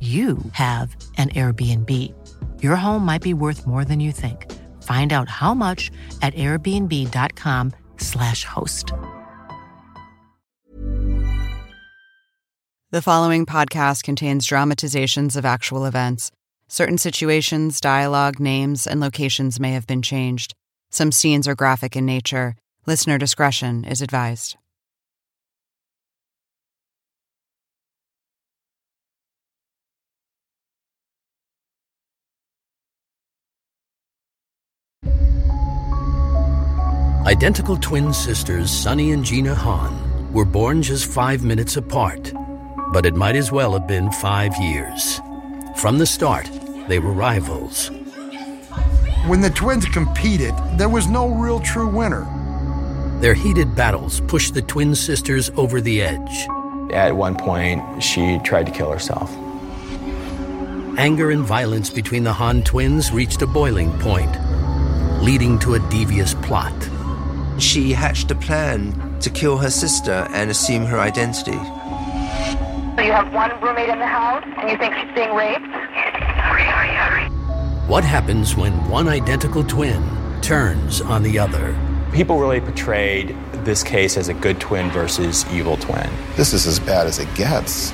you have an Airbnb. Your home might be worth more than you think. Find out how much at airbnb.com/slash host. The following podcast contains dramatizations of actual events. Certain situations, dialogue, names, and locations may have been changed. Some scenes are graphic in nature. Listener discretion is advised. Identical twin sisters Sunny and Jeena Han were born just five minutes apart, but it might as well have been five years. From the start, they were rivals. When the twins competed, there was no real true winner. Their heated battles pushed the twin sisters over the edge. At one point, she tried to kill herself. Anger and violence between the Han twins reached a boiling point, leading to a devious plot she hatched a plan to kill her sister and assume her identity. So you have one roommate in the house and you think she's being raped? Hurry, hurry, hurry. What happens when one identical twin turns on the other? People really portrayed this case as a good twin versus evil twin. This is as bad as it gets.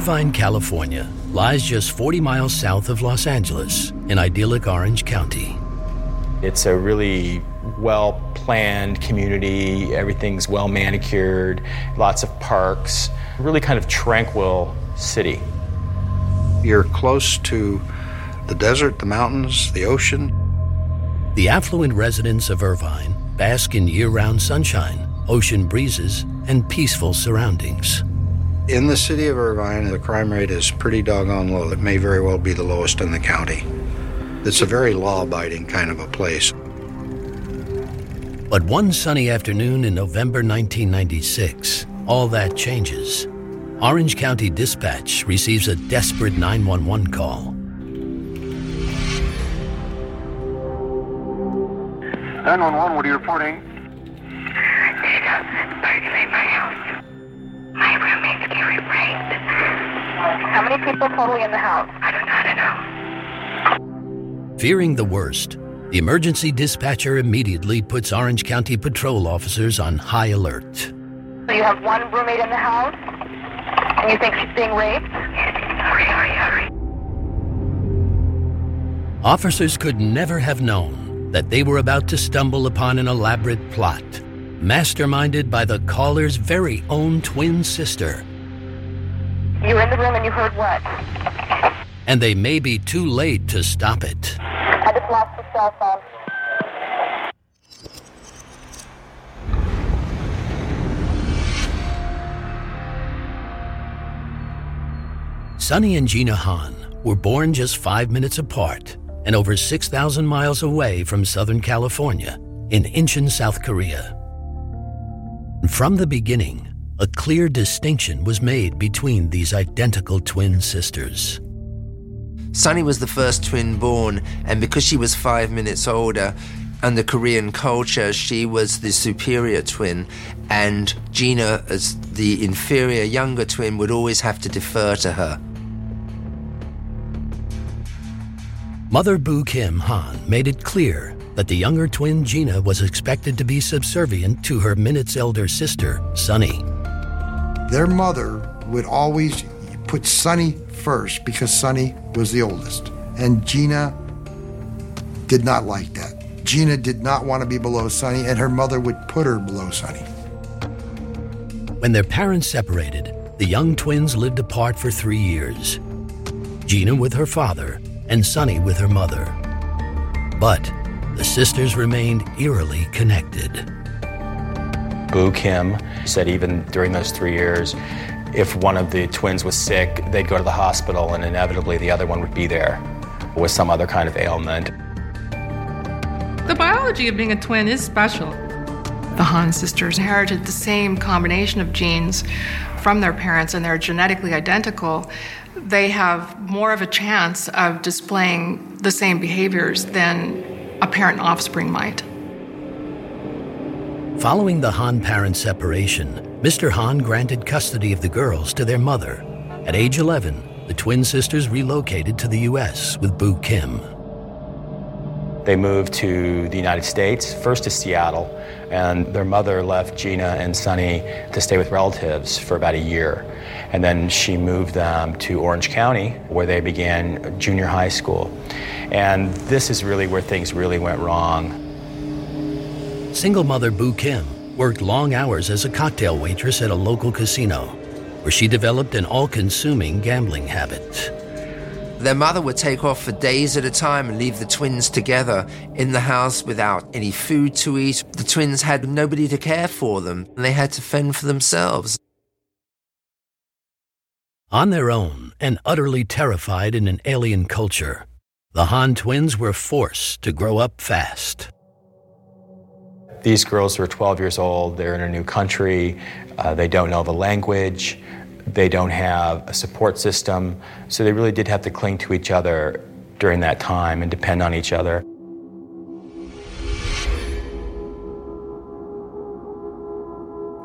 Irvine, California lies just 40 miles south of Los Angeles in idyllic Orange County. It's a really well planned community. Everything's well manicured, lots of parks, really kind of tranquil city. You're close to the desert, the mountains, the ocean. The affluent residents of Irvine bask in year round sunshine, ocean breezes, and peaceful surroundings. In the city of Irvine, the crime rate is pretty doggone low. It may very well be the lowest in the county. It's a very law abiding kind of a place. But one sunny afternoon in November 1996, all that changes. Orange County Dispatch receives a desperate 911 call. 911, what are you reporting? Burglary my house. My roommate's raped. How many people totally in the house? I don't know. I don't know. Fearing the worst, the emergency dispatcher immediately puts Orange County patrol officers on high alert. So you have one roommate in the house, and you think she's being raped? Hurry, hurry, hurry. Officers could never have known that they were about to stumble upon an elaborate plot masterminded by the caller's very own twin sister. You were in the room and you heard what? And they may be too late to stop it. I just lost the cell phone. Sunny and Jeena Han were born just five minutes apart and over 6,000 miles away from Southern California in Incheon, South Korea. From the beginning, a clear distinction was made between these identical twin sisters. Sunny was the first twin born, and because she was five minutes older, under Korean culture, she was the superior twin, and Jeena, as the inferior younger twin, would always have to defer to her. Mother Boo Kim Han made it clear that the younger twin Jeena was expected to be subservient to her minutes elder sister, Sunny. Their mother would always put Sunny first because Sunny was the oldest. And Jeena did not like that. Jeena did not want to be below Sunny, and her mother would put her below Sunny. When their parents separated, the young twins lived apart for three years. Jeena with her father, and Sunny with her mother. But the sisters remained eerily connected. Boo Kim said even during those three years, if one of the twins was sick, they'd go to the hospital and inevitably the other one would be there with some other kind of ailment. The biology of being a twin is special. The Han sisters inherited the same combination of genes from their parents and they're genetically identical. They have more of a chance of displaying the same behaviors than a parent offspring might. Following the Han parents' separation, Mr. Han granted custody of the girls to their mother. At age 11, the twin sisters relocated to the U.S. with Boo Kim. They moved to the United States, first to Seattle, and their mother left Jeena and Sunny to stay with relatives for about a year. And then she moved them to Orange County, where they began junior high school. And this is really where things really went wrong. Single mother Boo Kim worked long hours as a cocktail waitress at a local casino, where she developed an all consuming gambling habit. Their mother would take off for days at a time and leave the twins together in the house without any food to eat. The twins had nobody to care for them, and they had to fend for themselves. On their own and utterly terrified in an alien culture, the Han twins were forced to grow up fast. These girls are 12 years old, they're in a new country, uh, they don't know the language, they don't have a support system, so they really did have to cling to each other during that time and depend on each other.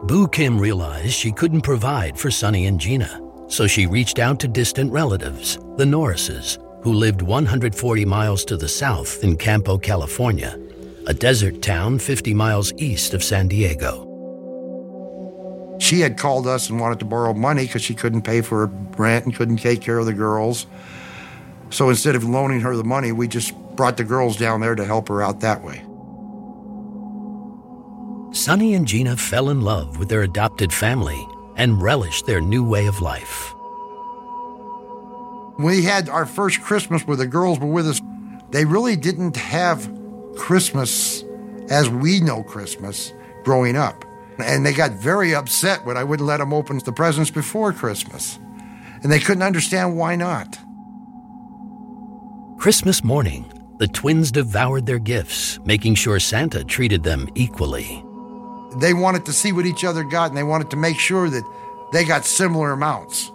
Boo Kim realized she couldn't provide for Sunny and Jeena, so she reached out to distant relatives, the Norrises, who lived 140 miles to the south in Campo, California, a desert town 50 miles east of San Diego. She had called us and wanted to borrow money because she couldn't pay for rent and couldn't take care of the girls. So instead of loaning her the money, we just brought the girls down there to help her out that way. Sunny and Jeena fell in love with their adopted family and relished their new way of life. We had our first Christmas where the girls were with us. They really didn't have Christmas as we know Christmas growing up. And they got very upset when I wouldn't let them open the presents before Christmas. And they couldn't understand why not. Christmas morning, the twins devoured their gifts, making sure Santa treated them equally. They wanted to see what each other got and they wanted to make sure that they got similar amounts.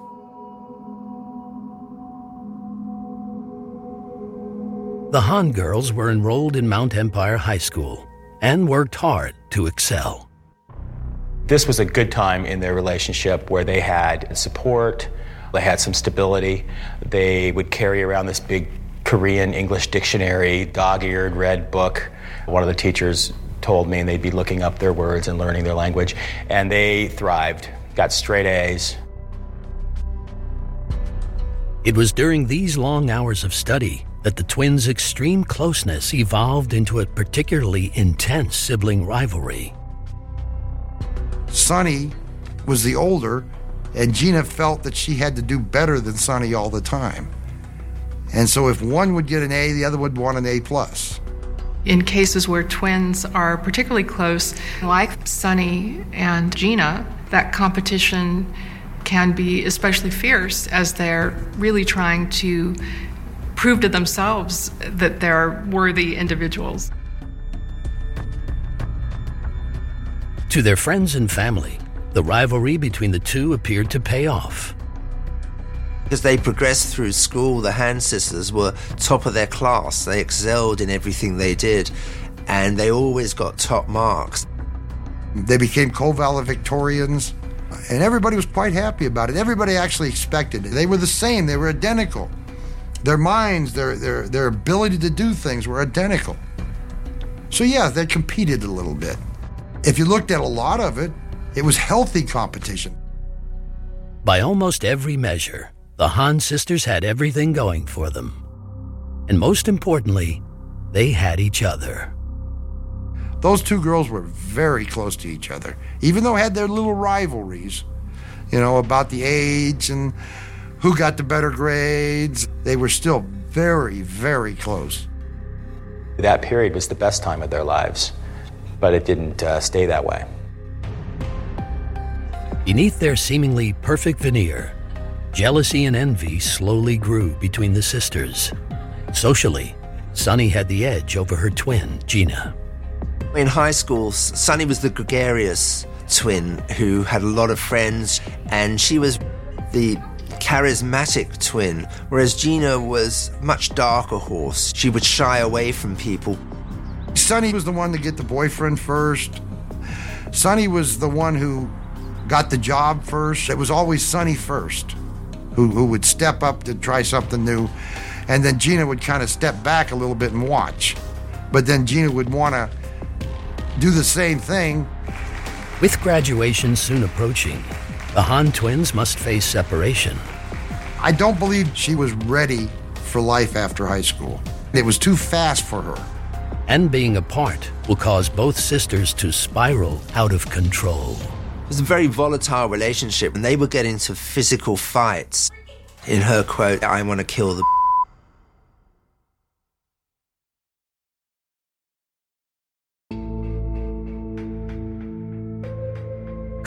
The Han girls were enrolled in Mount Empire High School and worked hard to excel. This was a good time in their relationship where they had support, they had some stability. They would carry around this big Korean English dictionary, dog eared red book. One of the teachers told me they'd be looking up their words and learning their language, and they thrived, got straight A's. It was during these long hours of study that the twins' extreme closeness evolved into a particularly intense sibling rivalry. Sunny was the older, and Jeena felt that she had to do better than Sunny all the time. And so if one would get an A, the other would want an A plus. In cases where twins are particularly close, like Sunny and Jeena, that competition can be especially fierce as they're really trying to prove to themselves that they're worthy individuals. To their friends and family, the rivalry between the two appeared to pay off. As they progressed through school, the Han sisters were top of their class. They excelled in everything they did, and they always got top marks. They became co valedictorians, and everybody was quite happy about it. Everybody actually expected it. They were the same, they were identical. Their minds, their, their, their ability to do things were identical. So, yeah, they competed a little bit. If you looked at a lot of it, it was healthy competition. By almost every measure, the Han sisters had everything going for them. And most importantly, they had each other. Those two girls were very close to each other, even though had their little rivalries, you know, about the age and who got the better grades. They were still very, very close. That period was the best time of their lives, but it didn't uh, stay that way. Beneath their seemingly perfect veneer, jealousy and envy slowly grew between the sisters. Socially, Sunny had the edge over her twin, Jeena. In high school, Sunny was the gregarious twin who had a lot of friends, and she was the charismatic twin, whereas Jeena was much darker horse. She would shy away from people. Sunny was the one to get the boyfriend first. Sunny was the one who got the job first. It was always Sunny first, who, who would step up to try something new. And then Jeena would kind of step back a little bit and watch. But then Jeena would want to do the same thing. With graduation soon approaching, the Han twins must face separation. I don't believe she was ready for life after high school. It was too fast for her. And being apart will cause both sisters to spiral out of control. It was a very volatile relationship, and they would get into physical fights. In her quote, I want to kill the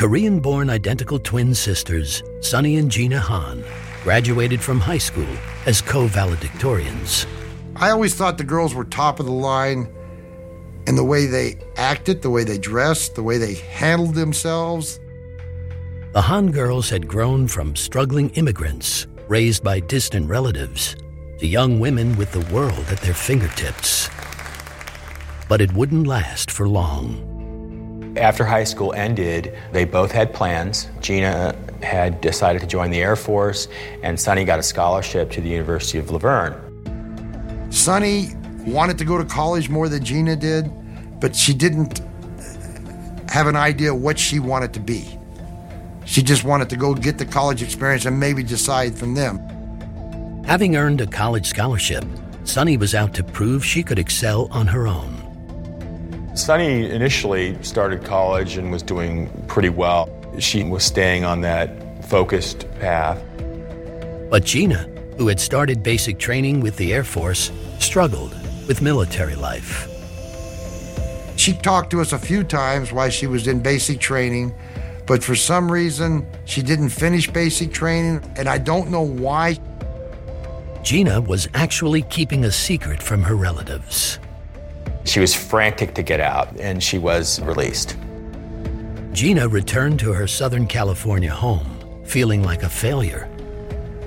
Korean born identical twin sisters, Sunny and Jeena Han, graduated from high school as co valedictorians. I always thought the girls were top of the line in the way they acted, the way they dressed, the way they handled themselves. The Han girls had grown from struggling immigrants raised by distant relatives to young women with the world at their fingertips. But it wouldn't last for long. After high school ended, they both had plans. Jeena had decided to join the Air Force, and Sunny got a scholarship to the University of La Verne. Sunny wanted to go to college more than Jeena did, but she didn't have an idea what she wanted to be. She just wanted to go get the college experience and maybe decide from them. Having earned a college scholarship, Sunny was out to prove she could excel on her own. Sunny initially started college and was doing pretty well. She was staying on that focused path. But Jeena, who had started basic training with the Air Force, struggled with military life. She talked to us a few times while she was in basic training, but for some reason, she didn't finish basic training, and I don't know why. Jeena was actually keeping a secret from her relatives. She was frantic to get out, and she was released. Jeena returned to her Southern California home, feeling like a failure.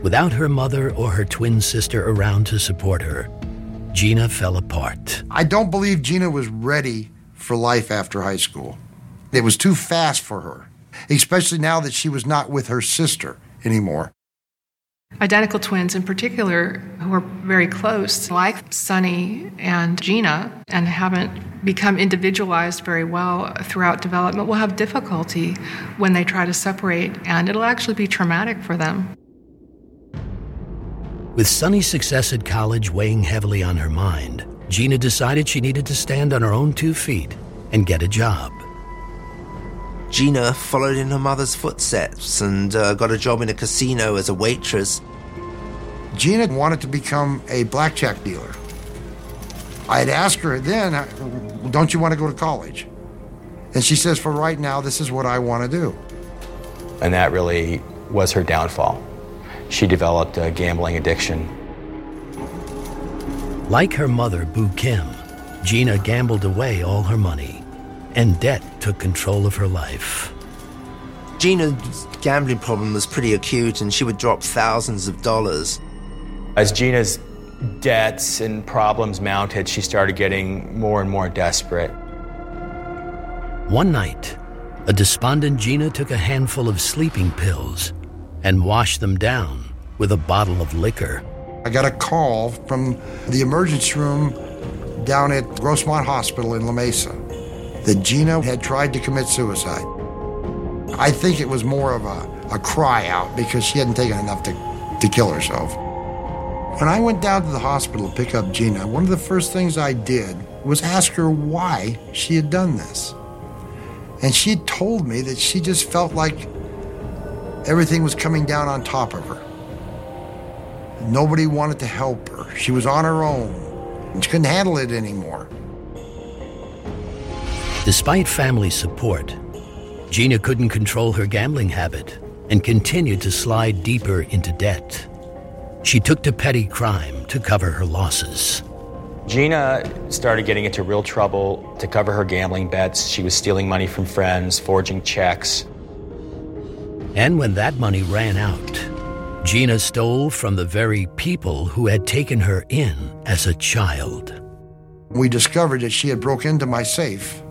Without her mother or her twin sister around to support her, Jeena fell apart. I don't believe Jeena was ready for life after high school. It was too fast for her, especially now that she was not with her sister anymore. Identical twins, in particular, who are very close, like Sunny and Jeena, and haven't become individualized very well throughout development, will have difficulty when they try to separate, and it'll actually be traumatic for them. With Sunny's success at college weighing heavily on her mind, Jeena decided she needed to stand on her own two feet and get a job. Jeena followed in her mother's footsteps and uh, got a job in a casino as a waitress. Jeena wanted to become a blackjack dealer. I had asked her then, Don't you want to go to college? And she says, For right now, this is what I want to do. And that really was her downfall. She developed a gambling addiction. Like her mother, Boo Kim, Jeena gambled away all her money, and debt took control of her life. Jeena's gambling problem was pretty acute, and she would drop thousands of dollars. As Jeena's debts and problems mounted, she started getting more and more desperate. One night, a despondent Jeena took a handful of sleeping pills and washed them down with a bottle of liquor. I got a call from the emergency room down at Grossmont Hospital in La Mesa that Jeena had tried to commit suicide. I think it was more of a, a cry out because she hadn't taken enough to, to kill herself. When I went down to the hospital to pick up Jeena, one of the first things I did was ask her why she had done this. And she told me that she just felt like everything was coming down on top of her. Nobody wanted to help her. She was on her own. And she couldn't handle it anymore. Despite family support, Jeena couldn't control her gambling habit and continued to slide deeper into debt. She took to petty crime to cover her losses. Jeena started getting into real trouble to cover her gambling bets. She was stealing money from friends, forging checks. And when that money ran out, Jeena stole from the very people who had taken her in as a child. We discovered that she had broke into my safe,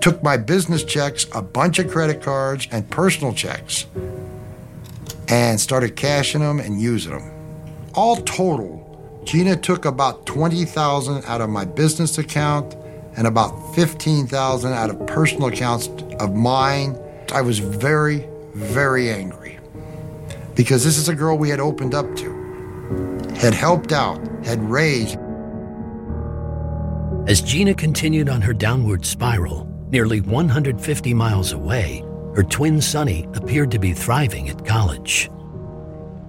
took my business checks, a bunch of credit cards, and personal checks, and started cashing them and using them. All total, Jeena took about 20,000 out of my business account and about 15,000 out of personal accounts of mine. I was very, very angry because this is a girl we had opened up to, had helped out, had raised. As Jeena continued on her downward spiral, nearly 150 miles away, her twin Sunny appeared to be thriving at college.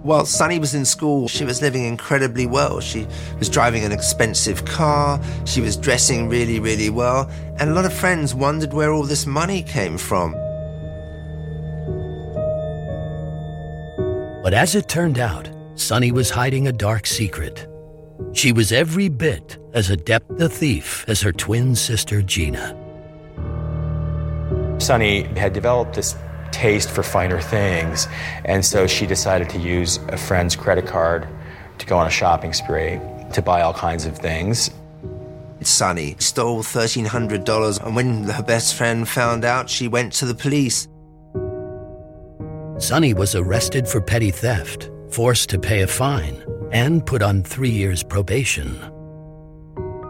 While Sunny was in school, she was living incredibly well. She was driving an expensive car, she was dressing really, really well, and a lot of friends wondered where all this money came from. But as it turned out, Sunny was hiding a dark secret. She was every bit as adept a thief as her twin sister Jeena. Sunny had developed this taste for finer things, and so she decided to use a friend's credit card to go on a shopping spree to buy all kinds of things. Sunny stole $1,300, and when her best friend found out, she went to the police. Sunny was arrested for petty theft, forced to pay a fine, and put on three years probation.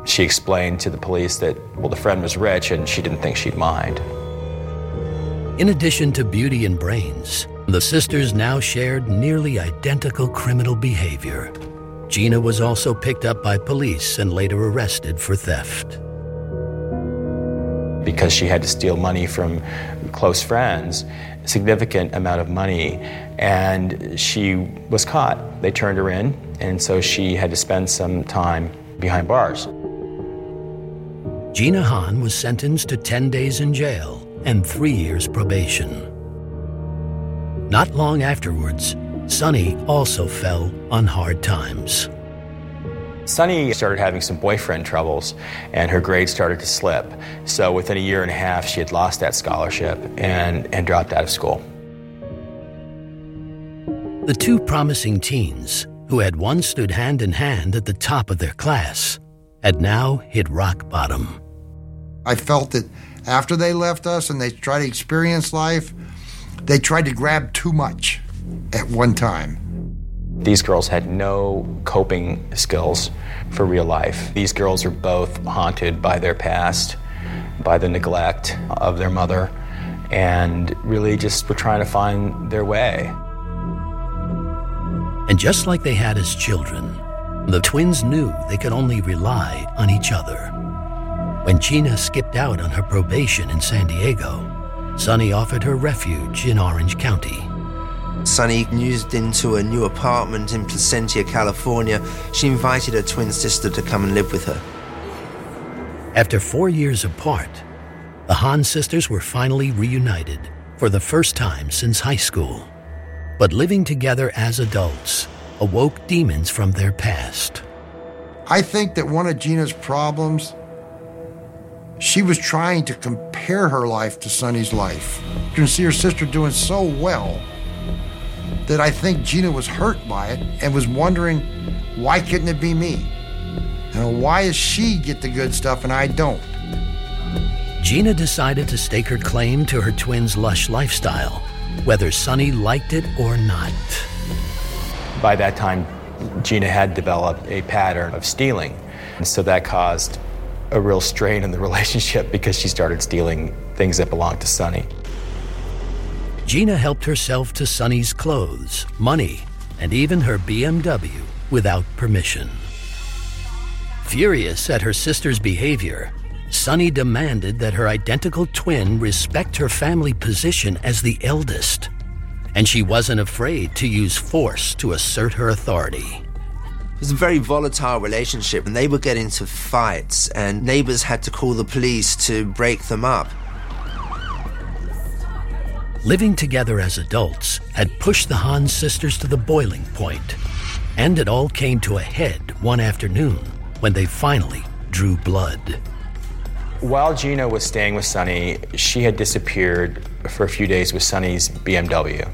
She explained to the police that, well, the friend was rich and she didn't think she'd mind. In addition to beauty and brains, the sisters now shared nearly identical criminal behavior. Jeena was also picked up by police and later arrested for theft. Because she had to steal money from close friends, a significant amount of money, and she was caught. They turned her in, and so she had to spend some time behind bars. Jeena Han was sentenced to 10 days in jail and three years probation. Not long afterwards, Sunny also fell on hard times. Sunny started having some boyfriend troubles, and her grades started to slip. So within a year and a half, she had lost that scholarship and, and dropped out of school. The two promising teens, who had once stood hand in hand at the top of their class, had now hit rock bottom. I felt that after they left us and they tried to experience life, they tried to grab too much at one time. These girls had no coping skills for real life. These girls are both haunted by their past, by the neglect of their mother, and really just were trying to find their way. And just like they had as children, the twins knew they could only rely on each other. When Jeena skipped out on her probation in San Diego, Sunny offered her refuge in Orange County. Sunny moved into a new apartment in Placentia, California. She invited her twin sister to come and live with her. After four years apart, the Han sisters were finally reunited for the first time since high school. But living together as adults awoke demons from their past. I think that one of Jeena's problems, she was trying to compare her life to Sunny's life. You can see her sister doing so well that I think Jeena was hurt by it and was wondering, why couldn't it be me? You know, why does she get the good stuff and I don't? Jeena decided to stake her claim to her twins' lush lifestyle, whether Sunny liked it or not. By that time, Jeena had developed a pattern of stealing. And so that caused a real strain in the relationship because she started stealing things that belonged to Sunny. Jeena helped herself to Sunny's clothes, money, and even her BMW without permission. Furious at her sister's behavior, Sunny demanded that her identical twin respect her family position as the eldest, and she wasn't afraid to use force to assert her authority. It was a very volatile relationship, and they would get into fights, and neighbors had to call the police to break them up. Living together as adults had pushed the Hans sisters to the boiling point, and it all came to a head one afternoon when they finally drew blood. While Jeena was staying with Sunny, she had disappeared for a few days with Sunny's BMW.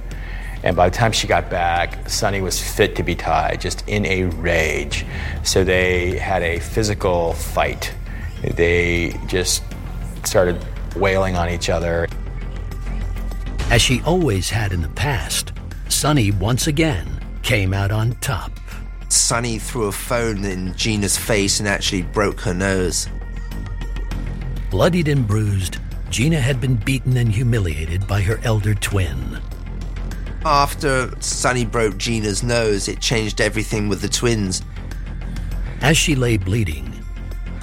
And by the time she got back, Sunny was fit to be tied, just in a rage. So they had a physical fight. They just started wailing on each other. As she always had in the past, Sunny once again came out on top. Sunny threw a phone in Jeena's face and actually broke her nose. Bloodied and bruised, Jeena had been beaten and humiliated by her elder twin. After Sunny broke Jeena's nose, it changed everything with the twins. As she lay bleeding,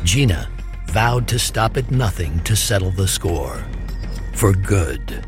Jeena vowed to stop at nothing to settle the score. For good.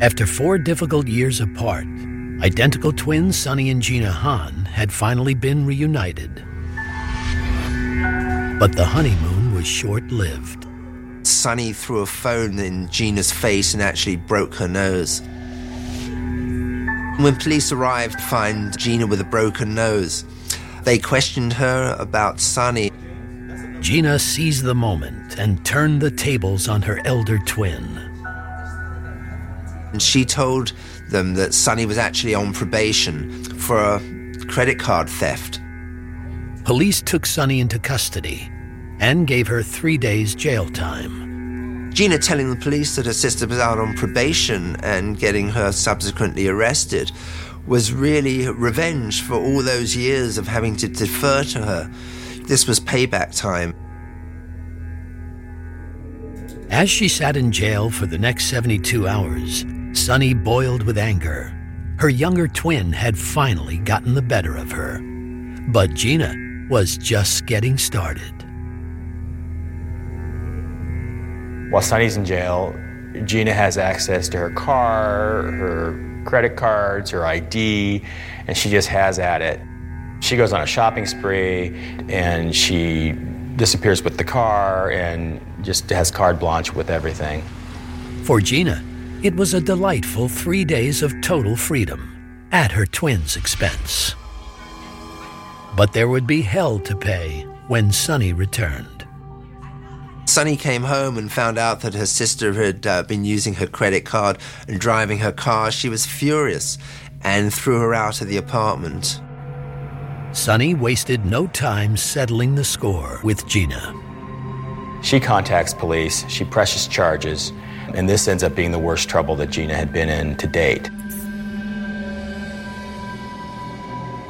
After four difficult years apart, identical twins Sunny and Jeena Han had finally been reunited. But the honeymoon was short lived. Sunny threw a phone in Jeena's face and actually broke her nose. When police arrived to find Jeena with a broken nose, they questioned her about Sunny. Jeena seized the moment and turned the tables on her elder twin. And she told them that Sunny was actually on probation for a credit card theft. Police took Sunny into custody and gave her three days jail time. Jeena telling the police that her sister was out on probation and getting her subsequently arrested was really revenge for all those years of having to defer to her. This was payback time. As she sat in jail for the next 72 hours, Sunny boiled with anger. Her younger twin had finally gotten the better of her. But Jeena was just getting started. While Sunny's in jail, Jeena has access to her car, her credit cards, her ID, and she just has at it. She goes on a shopping spree and she disappears with the car and just has carte blanche with everything. For Jeena, it was a delightful three days of total freedom at her twin's expense. But there would be hell to pay when Sunny returned. Sunny came home and found out that her sister had uh, been using her credit card and driving her car. She was furious and threw her out of the apartment. Sunny wasted no time settling the score with Jeena. She contacts police, she presses charges, and this ends up being the worst trouble that Jeena had been in to date.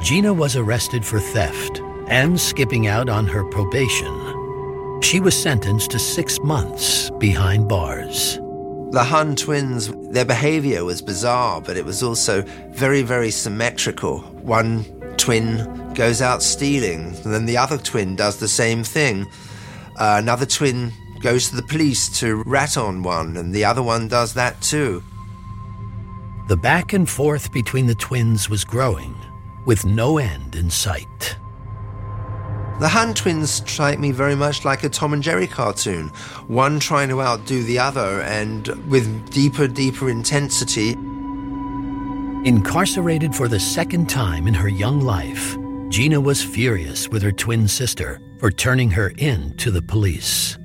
Jeena was arrested for theft and skipping out on her probation. She was sentenced to six months behind bars. The Han twins, their behavior was bizarre, but it was also very, very symmetrical. One twin goes out stealing, and then the other twin does the same thing. Uh, another twin goes to the police to rat on one, and the other one does that too. The back and forth between the twins was growing, with no end in sight. The Han twins strike me very much like a Tom and Jerry cartoon, one trying to outdo the other and with deeper, deeper intensity. Incarcerated for the second time in her young life, Jeena was furious with her twin sister for turning her in to the police.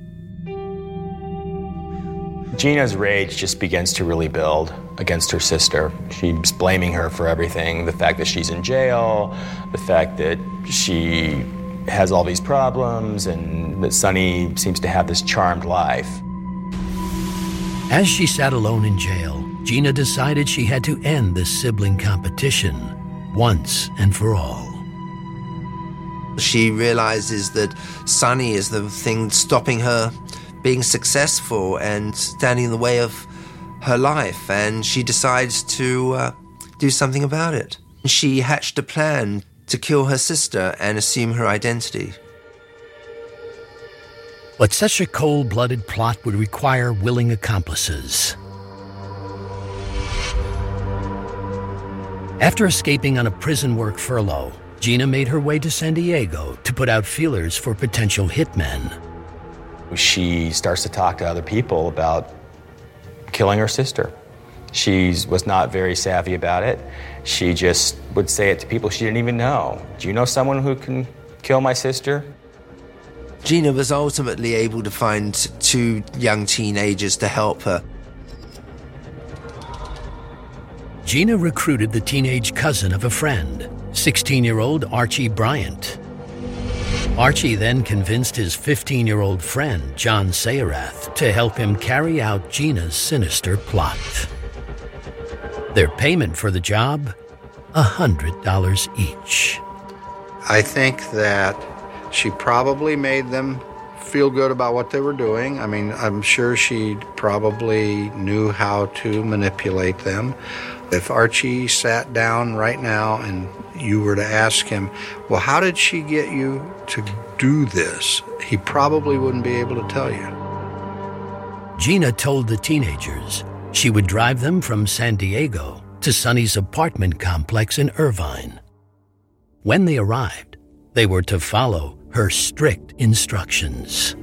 Jeena's rage just begins to really build against her sister. She's blaming her for everything the fact that she's in jail, the fact that she has all these problems, and that Sunny seems to have this charmed life. As she sat alone in jail, Jeena decided she had to end this sibling competition once and for all. She realizes that Sunny is the thing stopping her being successful and standing in the way of her life, and she decides to uh, do something about it. She hatched a plan to kill her sister and assume her identity. But such a cold blooded plot would require willing accomplices. After escaping on a prison work furlough, Jeena made her way to San Diego to put out feelers for potential hitmen. She starts to talk to other people about killing her sister. She was not very savvy about it. She just would say it to people she didn't even know. Do you know someone who can kill my sister? Jeena was ultimately able to find two young teenagers to help her. Jeena recruited the teenage cousin of a friend, 16 year old Archie Bryant. Archie then convinced his 15 year old friend, John Sayarath, to help him carry out Jeena's sinister plot. Their payment for the job? $100 each. I think that she probably made them feel good about what they were doing. I mean, I'm sure she probably knew how to manipulate them. If Archie sat down right now and you were to ask him, well, how did she get you to do this? He probably wouldn't be able to tell you. Jeena told the teenagers she would drive them from San Diego to Sunny's apartment complex in Irvine. When they arrived, they were to follow her strict instructions.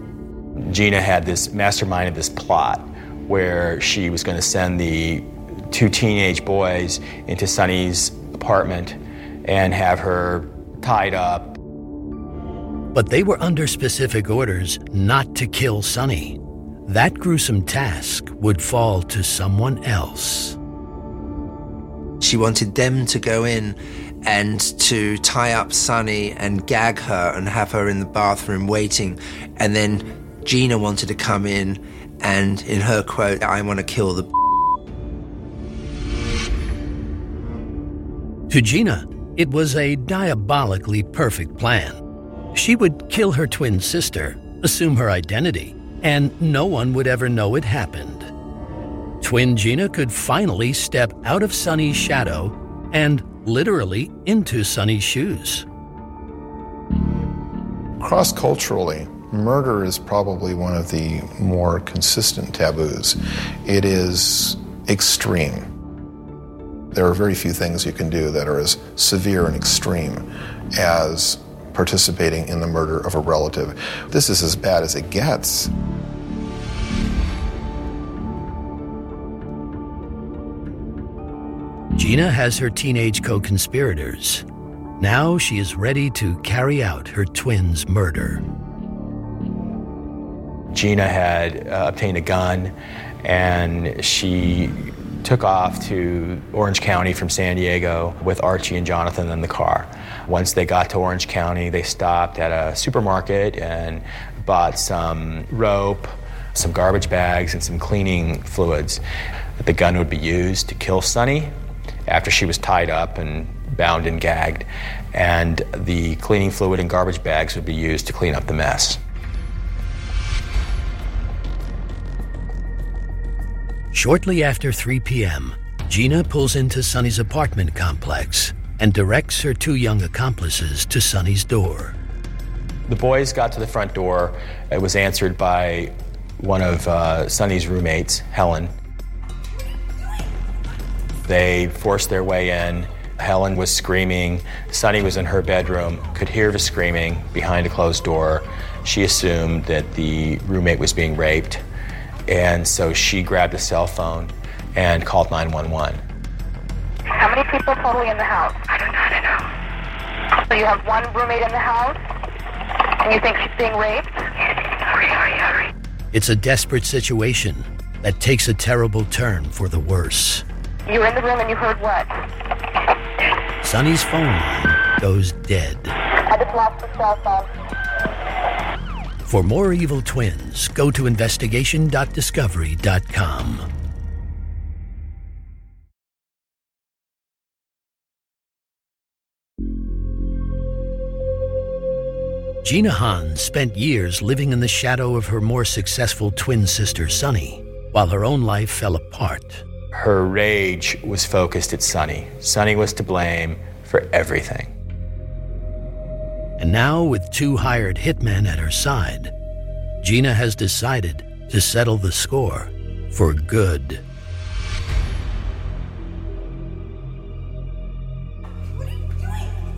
Jeena had this masterminded this plot where she was going to send the two teenage boys into Sunny's apartment and have her tied up. But they were under specific orders not to kill Sunny. That gruesome task would fall to someone else. She wanted them to go in and to tie up Sunny and gag her and have her in the bathroom waiting. And then Jeena wanted to come in and, in her quote, I want to kill the. To Jeena, it was a diabolically perfect plan. She would kill her twin sister, assume her identity, and no one would ever know it happened. Twin Jeena could finally step out of Sunny's shadow and literally into Sunny's shoes. Cross culturally, murder is probably one of the more consistent taboos. It is extreme. There are very few things you can do that are as severe and extreme as participating in the murder of a relative. This is as bad as it gets. Jeena has her teenage co conspirators. Now she is ready to carry out her twins' murder. Jeena had uh, obtained a gun and she took off to Orange County from San Diego with Archie and Jonathan in the car. Once they got to Orange County, they stopped at a supermarket and bought some rope, some garbage bags, and some cleaning fluids. The gun would be used to kill Sunny after she was tied up and bound and gagged, and the cleaning fluid and garbage bags would be used to clean up the mess. Shortly after 3 p.m., Jeena pulls into Sunny's apartment complex and directs her two young accomplices to Sunny's door. The boys got to the front door. It was answered by one of uh, Sunny's roommates, Helen. They forced their way in. Helen was screaming. Sunny was in her bedroom, could hear the screaming behind a closed door. She assumed that the roommate was being raped, and so she grabbed a cell phone and called 911. How many people totally in the house? I don't know. I don't know. So you have one roommate in the house, and you think she's being raped? Hurry, hurry, hurry. It's a desperate situation that takes a terrible turn for the worse. You were in the room and you heard what? Sunny's phone line goes dead. I just lost the cell phone. For more evil twins, go to investigation.discovery.com. Jeena Han spent years living in the shadow of her more successful twin sister, Sunny, while her own life fell apart. Her rage was focused at Sunny. Sunny was to blame for everything. And now, with two hired hitmen at her side, Jeena has decided to settle the score for good.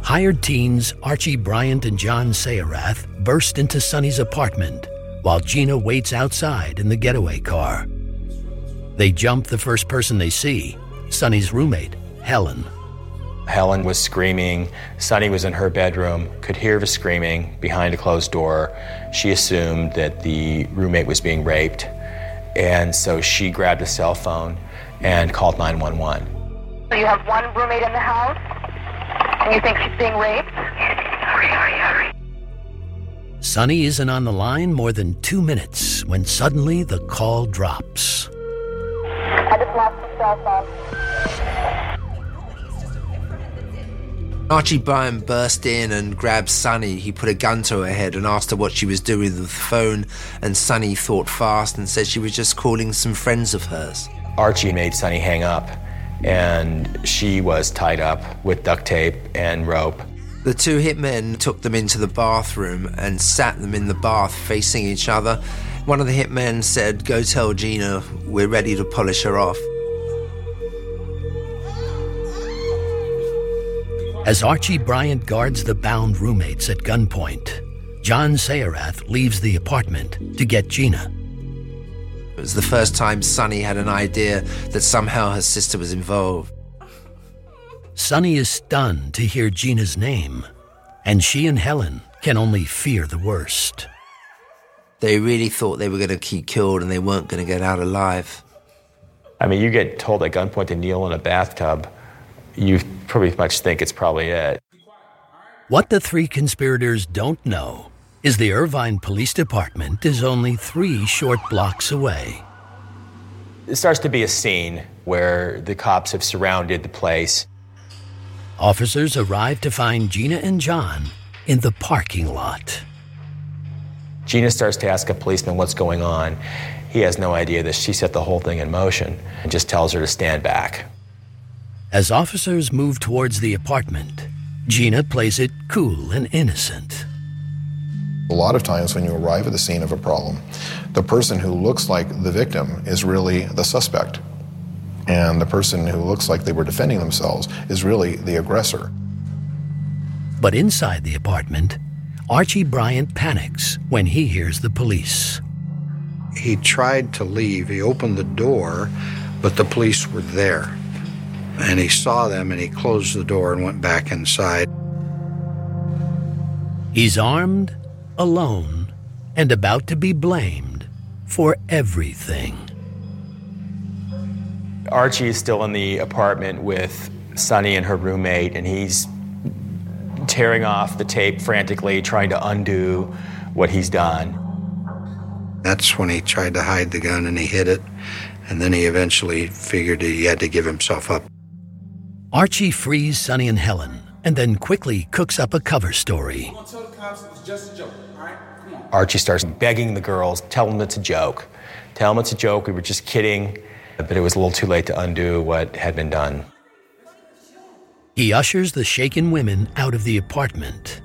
Hired teens Archie Bryant and John Sayarath burst into Sunny's apartment while Jeena waits outside in the getaway car. They jump the first person they see Sunny's roommate, Helen. Helen was screaming. Sunny was in her bedroom, could hear the screaming behind a closed door. She assumed that the roommate was being raped, and so she grabbed a cell phone and called 911. So you have one roommate in the house, and you think she's being raped? Hurry, hurry, hurry. Sunny isn't on the line more than two minutes when suddenly the call drops. Archie Bryant burst in and grabbed Sunny. He put a gun to her head and asked her what she was doing with the phone, and Sunny thought fast and said she was just calling some friends of hers. Archie made Sunny hang up, and she was tied up with duct tape and rope. The two hitmen took them into the bathroom and sat them in the bath facing each other. One of the hitmen said, Go tell Jeena we're ready to polish her off. As Archie Bryant guards the bound roommates at gunpoint, John Sayarath leaves the apartment to get Jeena. It was the first time Sunny had an idea that somehow her sister was involved. Sunny is stunned to hear Jeena's name, and she and Helen can only fear the worst. They really thought they were going to keep killed and they weren't going to get out alive. I mean, you get told at gunpoint to kneel in a bathtub, you pretty much think it's probably it. What the three conspirators don't know is the Irvine Police Department is only three short blocks away. It starts to be a scene where the cops have surrounded the place. Officers arrive to find Jeena and John in the parking lot. Jeena starts to ask a policeman what's going on. He has no idea that she set the whole thing in motion and just tells her to stand back. As officers move towards the apartment, Jeena plays it cool and innocent. A lot of times when you arrive at the scene of a problem, the person who looks like the victim is really the suspect. And the person who looks like they were defending themselves is really the aggressor. But inside the apartment, Archie Bryant panics when he hears the police. He tried to leave. He opened the door, but the police were there. And he saw them and he closed the door and went back inside. He's armed, alone, and about to be blamed for everything. Archie is still in the apartment with Sunny and her roommate, and he's tearing off the tape frantically, trying to undo what he's done. That's when he tried to hide the gun and he hid it, and then he eventually figured he had to give himself up. Archie frees Sunny and Helen and then quickly cooks up a cover story. Archie starts begging the girls, tell them it's a joke. Tell them it's a joke, we were just kidding. But it was a little too late to undo what had been done. He ushers the shaken women out of the apartment.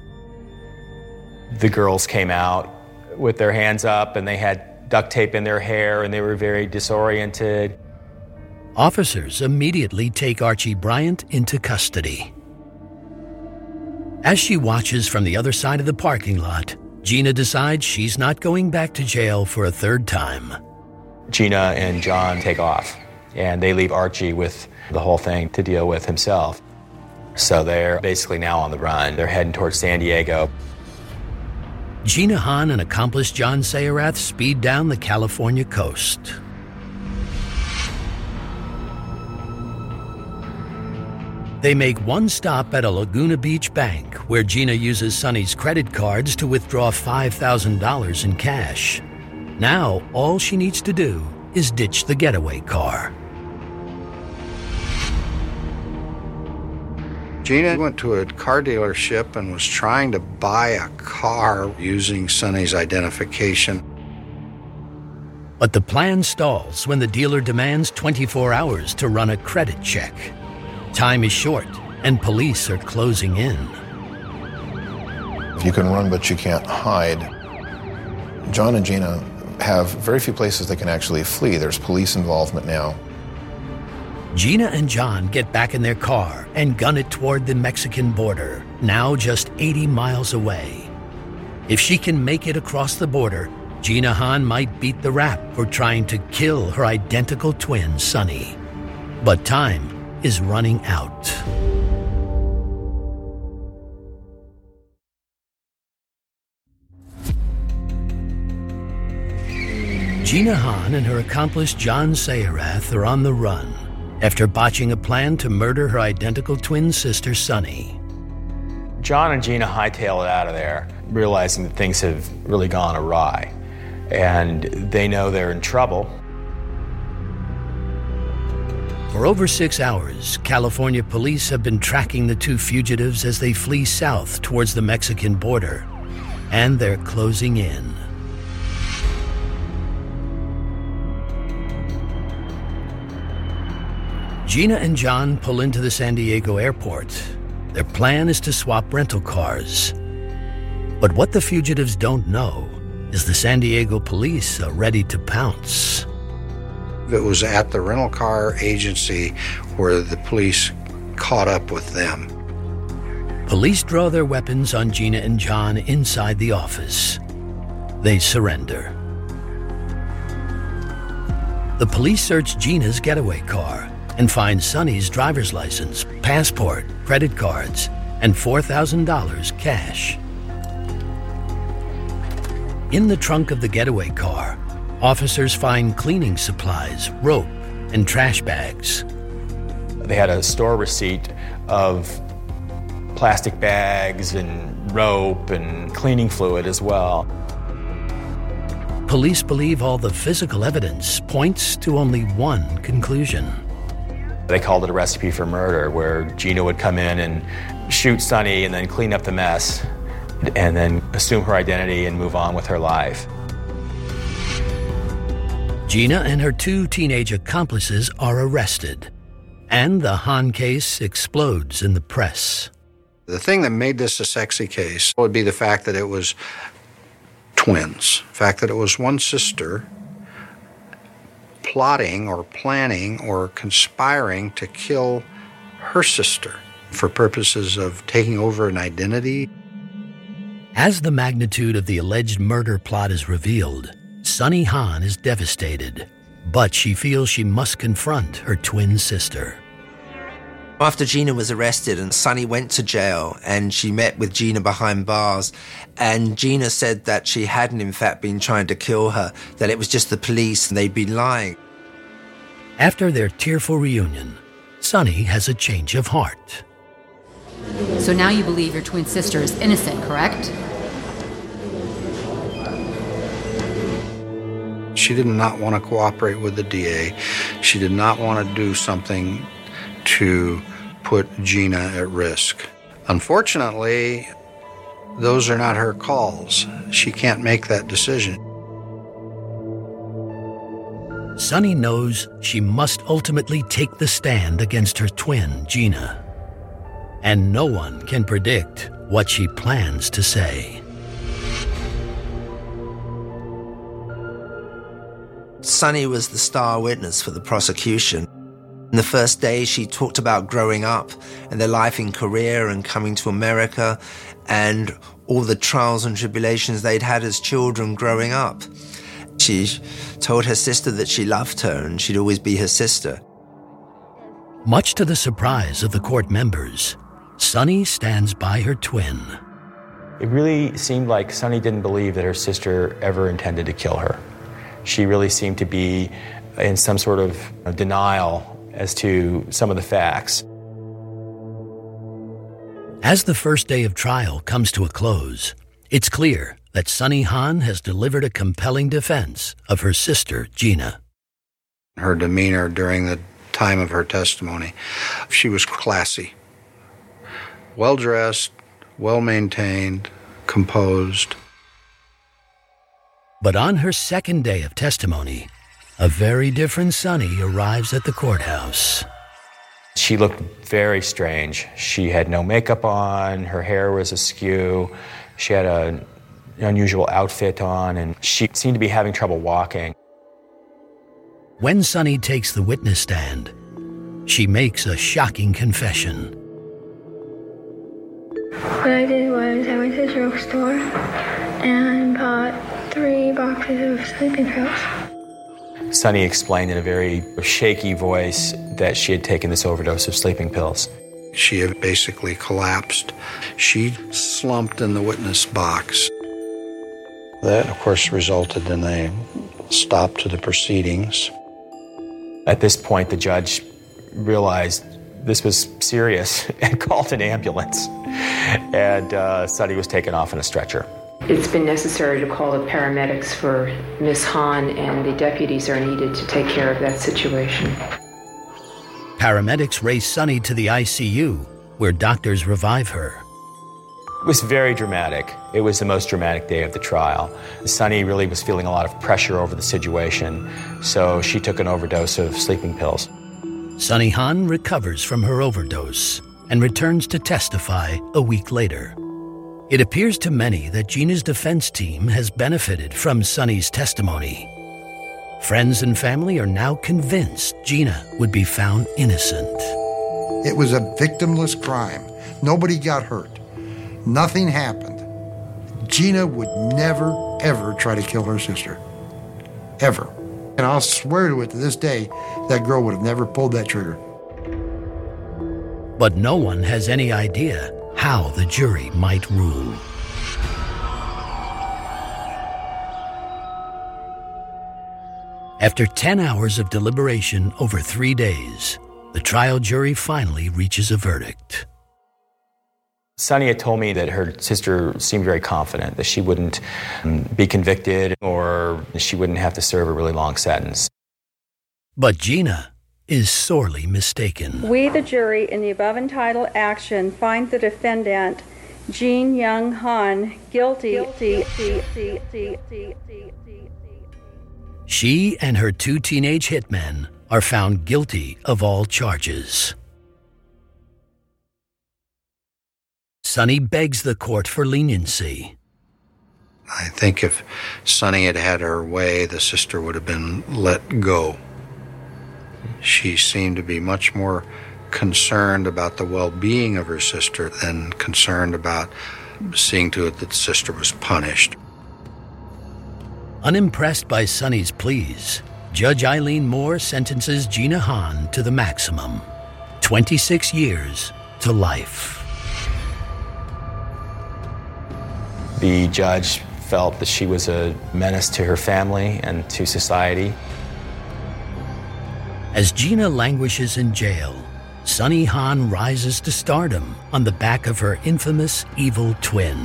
The girls came out with their hands up and they had duct tape in their hair and they were very disoriented. Officers immediately take Archie Bryant into custody. As she watches from the other side of the parking lot, Jeena decides she's not going back to jail for a third time. Jeena and John take off, and they leave Archie with the whole thing to deal with himself. So they're basically now on the run. They're heading towards San Diego. Jeena Han and accomplice John Sayarath speed down the California coast. They make one stop at a Laguna Beach bank where Jeena uses Sunny's credit cards to withdraw $5,000 in cash. Now, all she needs to do is ditch the getaway car. Jeena went to a car dealership and was trying to buy a car using Sunny's identification. But the plan stalls when the dealer demands 24 hours to run a credit check. Time is short, and police are closing in. If you can run but you can't hide, John and Jeena have very few places they can actually flee. There's police involvement now. Jeena and John get back in their car and gun it toward the Mexican border, now just 80 miles away. If she can make it across the border, Jeena Han might beat the rap for trying to kill her identical twin, Sunny. But time is running out. Jeena Han and her accomplice John Sayarath are on the run after botching a plan to murder her identical twin sister, Sunny. John and Jeena hightail it out of there, realizing that things have really gone awry. And they know they're in trouble. For over six hours, California police have been tracking the two fugitives as they flee south towards the Mexican border. And they're closing in. Jeena and John pull into the San Diego airport. Their plan is to swap rental cars. But what the fugitives don't know is the San Diego police are ready to pounce. It was at the rental car agency where the police caught up with them. Police draw their weapons on Jeena and John inside the office. They surrender. The police search Jeena's getaway car and find Sunny's driver's license, passport, credit cards, and $4,000 cash. In the trunk of the getaway car, officers find cleaning supplies, rope, and trash bags. They had a store receipt of plastic bags and rope and cleaning fluid as well. Police believe all the physical evidence points to only one conclusion. They called it a recipe for murder, where Jeena would come in and shoot Sunny and then clean up the mess and then assume her identity and move on with her life. Jeena and her two teenage accomplices are arrested, and the Han case explodes in the press. The thing that made this a sexy case would be the fact that it was twins, the fact that it was one sister plotting or planning or conspiring to kill her sister for purposes of taking over an identity. As the magnitude of the alleged murder plot is revealed, Sunny Han is devastated, but she feels she must confront her twin sister. After Jeena was arrested and Sunny went to jail and she met with Jeena behind bars and Jeena said that she hadn't in fact been trying to kill her, that it was just the police and they'd been lying. After their tearful reunion, Sunny has a change of heart. So now you believe your twin sister is innocent, correct? She did not want to cooperate with the DA. She did not want to do something to put Jeena at risk. Unfortunately, those are not her calls. She can't make that decision. Sunny knows she must ultimately take the stand against her twin, Jeena. And no one can predict what she plans to say. Sunny was the star witness for the prosecution. In the first day, she talked about growing up and their life in Korea and coming to America and all the trials and tribulations they'd had as children growing up. She told her sister that she loved her and she'd always be her sister. Much to the surprise of the court members, Sunny stands by her twin. It really seemed like Sunny didn't believe that her sister ever intended to kill her. She really seemed to be in some sort of denial as to some of the facts. As the first day of trial comes to a close, it's clear that Sunny Han has delivered a compelling defense of her sister, Jeena. Her demeanor during the time of her testimony, she was classy, well dressed, well maintained, composed. But on her second day of testimony, a very different Sunny arrives at the courthouse. She looked very strange. She had no makeup on, her hair was askew, she had an unusual outfit on, and she seemed to be having trouble walking. When Sunny takes the witness stand, she makes a shocking confession. What I did was I went to the drugstore and bought three boxes of sleeping pills. Sunny explained in a very shaky voice that she had taken this overdose of sleeping pills. She had basically collapsed. She slumped in the witness box. That, of course, resulted in a stop to the proceedings. At this point, the judge realized this was serious and called an ambulance. And uh, Sunny was taken off in a stretcher. It's been necessary to call the paramedics for Miss Han, and the deputies are needed to take care of that situation. Paramedics race Sunny to the ICU, where doctors revive her. It was very dramatic. It was the most dramatic day of the trial. Sunny really was feeling a lot of pressure over the situation, so she took an overdose of sleeping pills. Sunny Han recovers from her overdose and returns to testify a week later. It appears to many that Jeena's defense team has benefited from Sunny's testimony. Friends and family are now convinced Jeena would be found innocent. It was a victimless crime. Nobody got hurt. Nothing happened. Jeena would never, ever try to kill her sister. Ever. And I'll swear to it to this day, that girl would have never pulled that trigger. But no one has any idea how the jury might rule. After 10 hours of deliberation over three days, the trial jury finally reaches a verdict. Sunny had told me that her sister seemed very confident that she wouldn't um, be convicted or she wouldn't have to serve a really long sentence. But Jeena is sorely mistaken. We, the jury, in the above entitled action, find the defendant, Jean Young Han, guilty. She and her two teenage hitmen are found guilty of all charges. Sunny begs the court for leniency. I think if Sunny had had her way, the sister would have been let go. She seemed to be much more concerned about the well being of her sister than concerned about seeing to it that the sister was punished. Unimpressed by Sunny's pleas, Judge Eileen Moore sentences Jeena Han to the maximum 26 years to life. The judge felt that she was a menace to her family and to society. As Jeena languishes in jail, Sunny Han rises to stardom on the back of her infamous evil twin.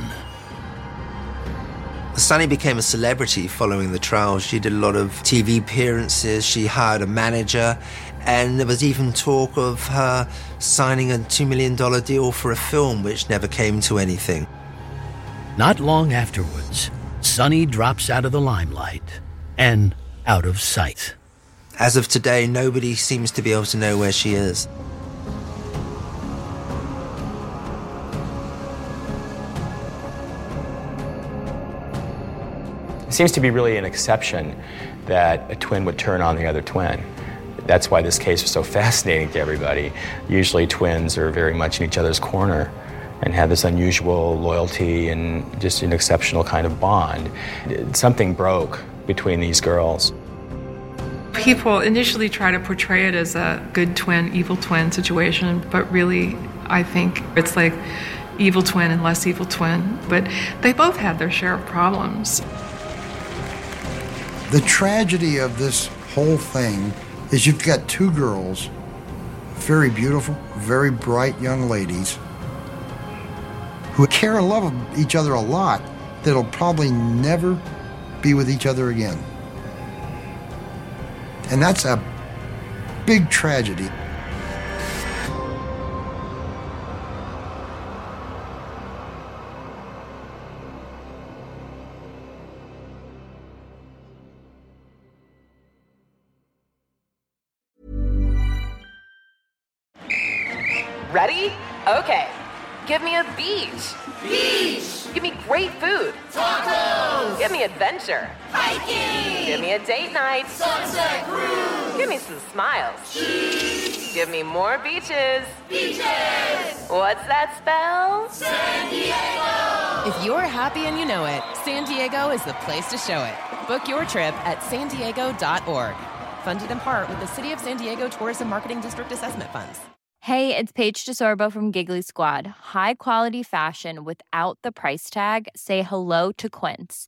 Sunny became a celebrity following the trial. She did a lot of TV appearances, she hired a manager, and there was even talk of her signing a $2 million deal for a film, which never came to anything. Not long afterwards, Sunny drops out of the limelight and out of sight. As of today, nobody seems to be able to know where she is. It seems to be really an exception that a twin would turn on the other twin. That's why this case was so fascinating to everybody. Usually, twins are very much in each other's corner and have this unusual loyalty and just an exceptional kind of bond. Something broke between these girls. People initially try to portray it as a good twin, evil twin situation, but really, I think it's like evil twin and less evil twin. But they both had their share of problems. The tragedy of this whole thing is you've got two girls, very beautiful, very bright young ladies, who care and love each other a lot, that'll probably never be with each other again. And that's a big tragedy. Me more beaches. Beaches. What's that spell? San Diego. If you're happy and you know it, San Diego is the place to show it. Book your trip at san diego.org. Funded in part with the City of San Diego Tourism Marketing District Assessment Funds. Hey, it's Paige DeSorbo from Giggly Squad. High quality fashion without the price tag. Say hello to Quince.